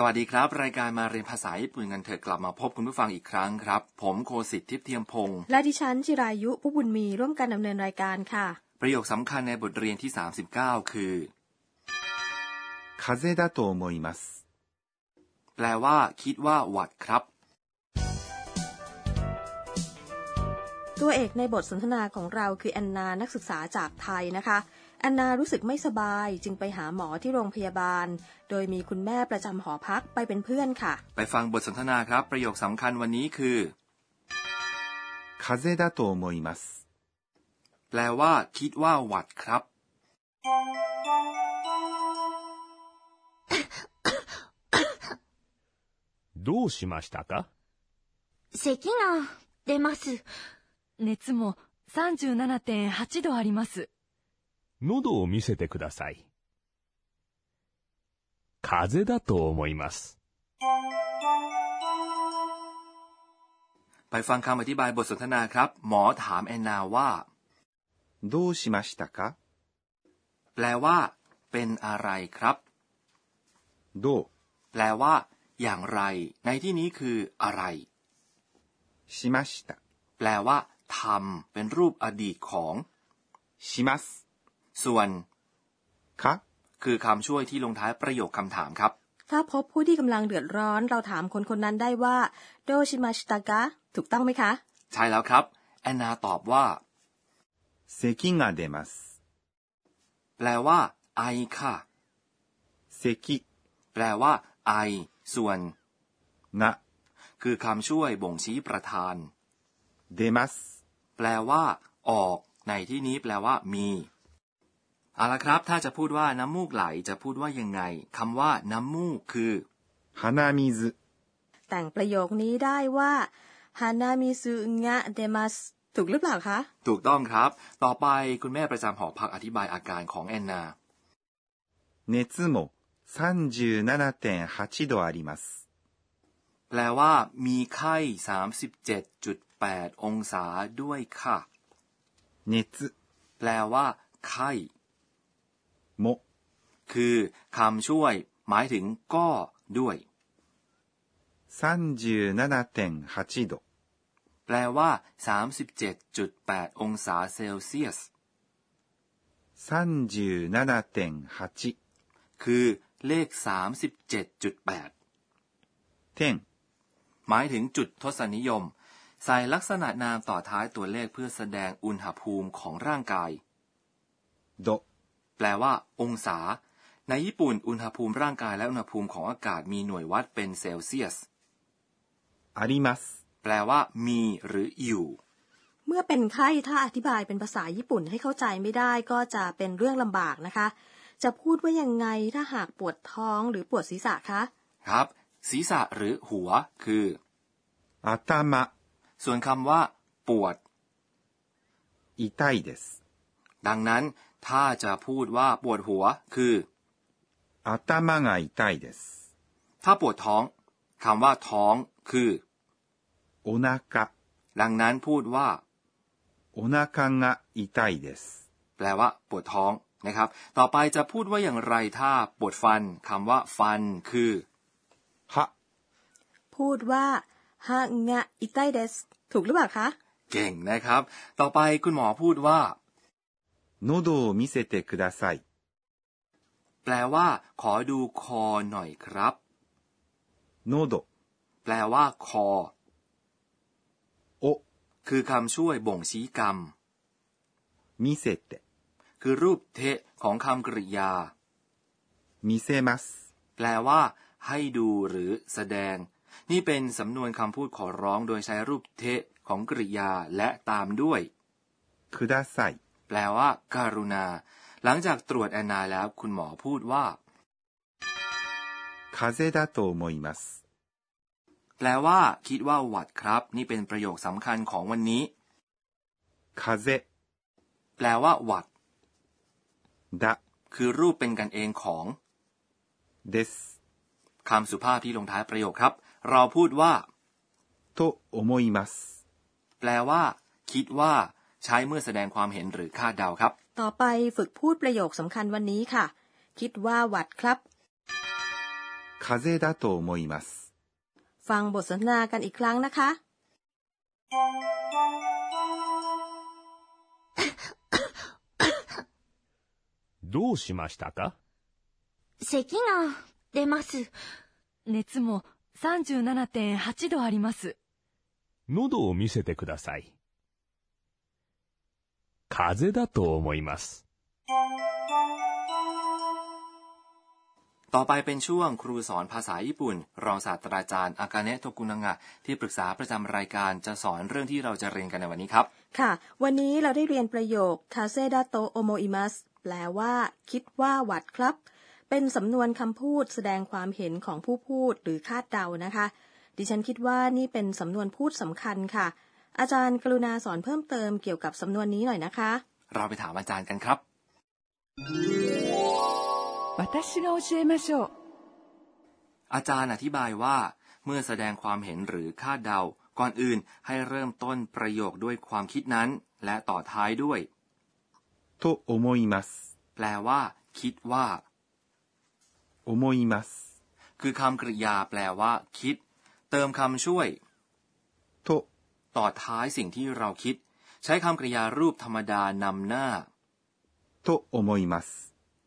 สวัสดีครับ รายการมาเรียนภาษาญี่ปุ่นกันเถอะกลับมาพบคุณผู้ฟังอีกครั้งครับ ผมโคสิทธิ์ทิพย์เทียมพงศ์และดิฉันจิรายุผู้บุญมีร่วมกันดำเนินรายการค่ะ ประโยคสำคัญในบทเรียนที่ 39 คือ風だと思いますแปลว่า คิดว่า หวัดครับ ตัวเอกในบทสนทนาของเราคือแอนนานักศึกษาจากไทยนะคะ แอนนารู้สึกไม่สบายจึงไปหาหมอที่โรงพยาบาล โดยมีคุณแม่ประจำหอพักไปเป็นเพื่อนค่ะ ไปฟังบทสนทนาครับ ประโยคสำคัญวันนี้คือ 風邪だと思います。 แปลว่า คิดว่าหวัดครับ どうしましたか咳が出ます。熱も37.8度あります。 喉を見せてください。風邪だと思います。 ไปฟังคำอธิบายบทสนทนาครับ หมอถามแอนนาว่า どうしましたか แปลว่า เป็นอะไรครับ どう แปลว่า อย่างไร ในที่นี้คือ อะไร しました。 แปลว่าทำเป็นรูปอดีตของ します。 ส่วนคะคือคำช่วยที่ลงท้ายประโยคคำถามครับ ถ้าพบผู้ที่กำลังเดือดร้อน เราถามคนคนนั้นได้ว่าโดชิมาชิตากะถูกต้องไหมคะ ใช่แล้วครับ แอนนาตอบว่าเซกิงาเดมัสแปลว่า ไอค่ะเซกิแปลว่า ไอ ส่วนนะคือคำช่วยบ่งชี้ประธานเดมัสแปลว่า ออก ในที่นี้แปลว่า มี เอาละครับ ถ้าจะพูดว่าน้ำมูกไหลจะพูดว่ายังไงคำว่าน้ำมูกคือ 鼻水。 แต่งประโยคนี้ได้ว่าฮานามิซุงะเดมัสถูกหรือเปล่าคะ ถูกต้องครับ ต่อไปคุณแม่ประจำหอพักอธิบายอาการของแอนนา 熱も37.8度あります。 แปลว่า มีไข้ 37.8 องศาด้วยค่ะ 熱 แปลว่า ไข้ โมคือคำช่วย หมายถึงก็ด้วย37.8度แปลว่า 37.8 องศาเซลเซียส37.8คือเลข 37.8เท่งหมายถึงจุดทศนิยม ใส่ลักษณะนามต่อท้ายตัวเลขเพื่อแสดงอุณหภูมิของร่างกายโด แปลว่า องศา ในญี่ปุ่นอุณหภูมิร่างกายและอุณหภูมิของอากาศมีหน่วยวัดเป็นเซลเซียส あります。 แปลว่า มีหรืออยู่ เมื่อเป็นไข้ถ้าอธิบายเป็นภาษาญี่ปุ่นให้เข้าใจไม่ได้ก็จะเป็นเรื่องลำบากนะคะ จะพูดว่ายังไงถ้าหากปวดท้องหรือปวดศีรษะคะ ครับ ศีรษะหรือหัว คือ 頭、 ส่วนคำว่า ปวด 痛いです。 ดังนั้น ถ้าจะพูดว่าปวดหัว คือ 頭が痛いです。 ถ้าปวดท้องคำว่าท้อง คือ お腹、 ดังนั้นพูดว่า お腹が痛いです。 แปลว่า ปวดท้องนะครับ ต่อไปจะพูดว่าอย่างไรถ้าปวดฟันคำว่า ฟัน คือ は、 พูดว่าฮางะอิไตเดสถูกหรือเปล่าคะ เก่งนะครับ ต่อไปคุณหมอพูดว่า 喉を見せてください。 แปลว่า ขอดูคอหน่อยครับ 喉、 แปลว่า คอ を คือคำช่วยบ่งชี้กรรม 見せて、 คือรูปเทะของคำกริยา 見せます。 แปลว่า ให้ดูหรือแสดง นี่เป็นสำนวนคำพูดขอร้องโดยใช้รูปเทะของกริยาและตามด้วย ください。 แปลว่าการุณา หลังจากตรวจแอนนาแล้ว คุณหมอพูดว่าแปลว่า คิดว่าหวัดครับ นี่เป็นประโยคสำคัญของวันนี้คาเซแปลว่า หวัดดะคือรูปเป็นกันเองของเดสคำสุภาพที่ลงท้ายประโยคครับ เราพูดว่าโตโอโแปลว่า คิดว่า ใช้เมื่อแสดงความเห็นหรือคาดเดาครับ ต่อไปฝึกพูดประโยคสำคัญวันนี้ค่ะ คิดว่าหวัดครับ 風 風邪だと思います。 ฟังบทสนทนากันอีกครั้งนะคะ どうしましたか咳が出ます。熱も37.8度あります。喉を見せてください。 風邪だと思います。 ต่อไปเป็นช่วงครูสอนภาษาญี่ปุ่น รองศาสตราจารย์อากาเนะโทกุนังะที่ปรึกษาประจำรายการจะสอนเรื่องที่เราจะเรียนกันในวันนี้ครับ ค่ะ วันนี้เราได้เรียนประโยค คาเซดาโตโอโมอิมัสแปลว่า คิดว่าหวัดครับ เป็นสำนวนคำพูดแสดงความเห็นของผู้พูดหรือคาดเดานะคะ ดิฉันคิดว่านี่เป็นสำนวนพูดสำคัญค่ะ อาจารย์กรุณาสอนเพิ่มเติมเกี่ยวกับสำนวนนี้หน่อยนะคะ เราไปถามอาจารย์กันครับ 私が教えましょう。 อาจารย์อธิบายว่า เมื่อแสดงความเห็นหรือคาดเดา ก่อนอื่นให้เริ่มต้นประโยคด้วยความคิดนั้น และต่อท้ายด้วย と思います。 แปลว่า คิดว่า 思います。 คือคำกริยาแปลว่า คิด เติมคำช่วย と ต่อท้ายสิ่งที่เราคิด ใช้คำกริยารูปธรรมดานำหน้า と思います。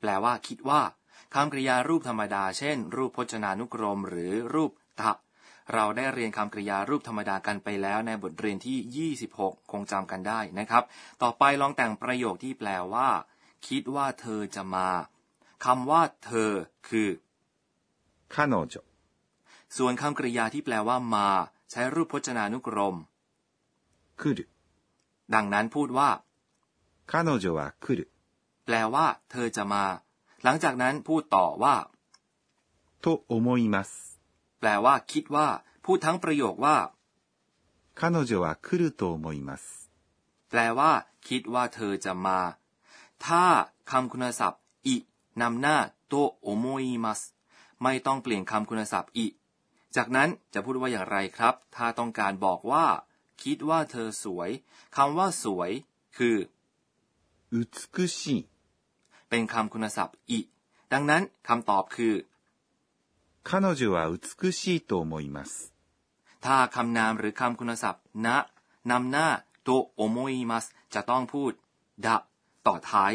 แปลว่า คิดว่าคำกริยารูปธรรมดา เช่น รูปพจนานุกรม หรือรูปทะ เราได้เรียนคำกริยารูปธรรมดากันไปแล้วในบทเรียนที่ 26 คงจำกันได้นะครับ ต่อไปลองแต่งประโยคที่แปลว่า คิดว่าเธอจะมาคำว่า เธอ คือ 彼女、 ส่วนคำกริยาที่แปลว่า มา ใช้รูปพจนานุกรม 来る。 ดังนั้นพูดว่า 彼女は来る。 แปลว่า เธอจะมา หลังจากนั้นพูดต่อว่า と思います。 แปลว่า คิดว่า พูดทั้งประโยคว่า 彼女は来ると思います。 แปลว่า คิดว่าเธอจะมา ถ้าคำคุณศัพท์อินำหน้าโตโอโมอิมัสไม่ต้องเปลี่ยนคำคุณศัพท์อิจากนั้นจะพูดว่าอย่างไรครับ ถ้าต้องการบอกว่า คิดว่าเธอสวยคำว่าสวย คือ 美しい。 เป็นคำคุณศัพท์อิดังนั้นคำตอบคือ 彼女は美しいと思います。 ถ้าคำนามหรือคำคุณศัพท์นะนำหน้าโตโอโมอิมัสจะต้องพูดดะต่อท้าย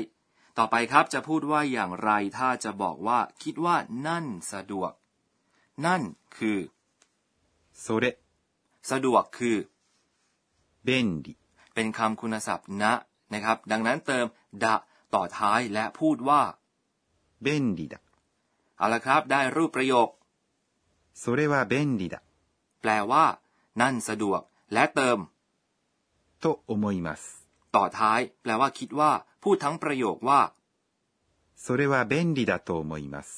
ต่อไปครับจะพูดว่าอย่างไรถ้าจะบอกว่า คิดว่านั่นสะดวก นั่นคือ それ、 สะดวกคือ 便利。 เป็นคำคุณศัพท์นะนะครับ ดังนั้นเติมดะต่อท้ายและพูดว่า 便利だ。 เอาละครับ ได้รูปประโยค それは便利だ。 แปลว่า นั่นสะดวก และเติม と思います。 ต่อท้าย แปลว่า คิดว่า พูดทั้งประโยคว่า それは便利だと思います。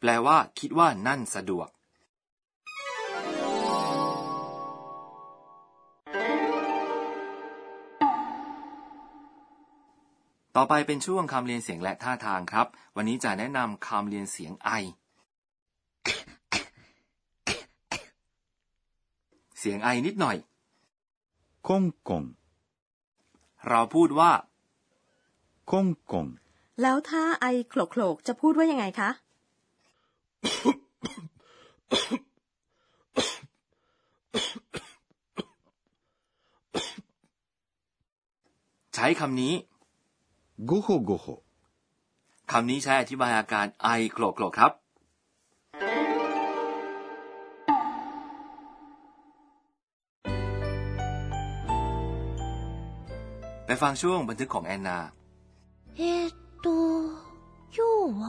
แปลว่า คิดว่านั่นสะดวก ต่อไปเป็นช่วงคำเรียนเสียงและท่าทางครับ วันนี้จะแนะนำคำเรียนเสียงไอ เสียงไอนิดหน่อยคงกงเราพูดว่าคงกงแล้วถ้าไอโคลกโคลกจะพูดว่ายังไงคะใช้คำนี้ โกโฮโกโฮคำนี้ใช้อธิบายอาการไอโกรกครับ ไปฟังช่วงบันทึกของแอนนา เอโตยูว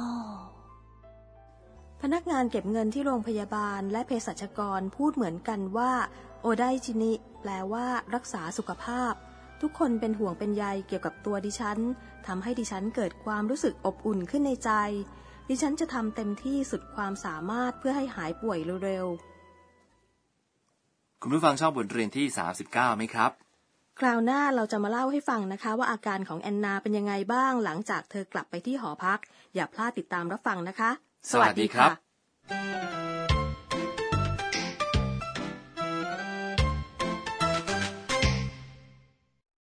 พนักงานเก็บเงินที่โรงพยาบาลและเภสัชกรพูดเหมือนกันว่า โอไดจินิ แปลว่า รักษาสุขภาพ ทุกคนเป็นห่วงเป็นใยเกี่ยวกับตัวดิฉันทำให้ดิฉันเกิดความรู้สึกอบอุ่นขึ้นในใจ ดิฉันจะทำเต็มที่สุดความสามารถเพื่อให้หายป่วยเร็วคุณผู้ฟังชอบบทเรียนที่ 39ไหมครับๆคราวหน้าเราจะมาเล่าให้ฟังนะคะ ว่าอาการของแอนนาเป็นยังไงบ้าง หลังจากเธอกลับไปที่หอพัก อย่าพลาดติดตามรับฟังนะคะ สวัสดีครับ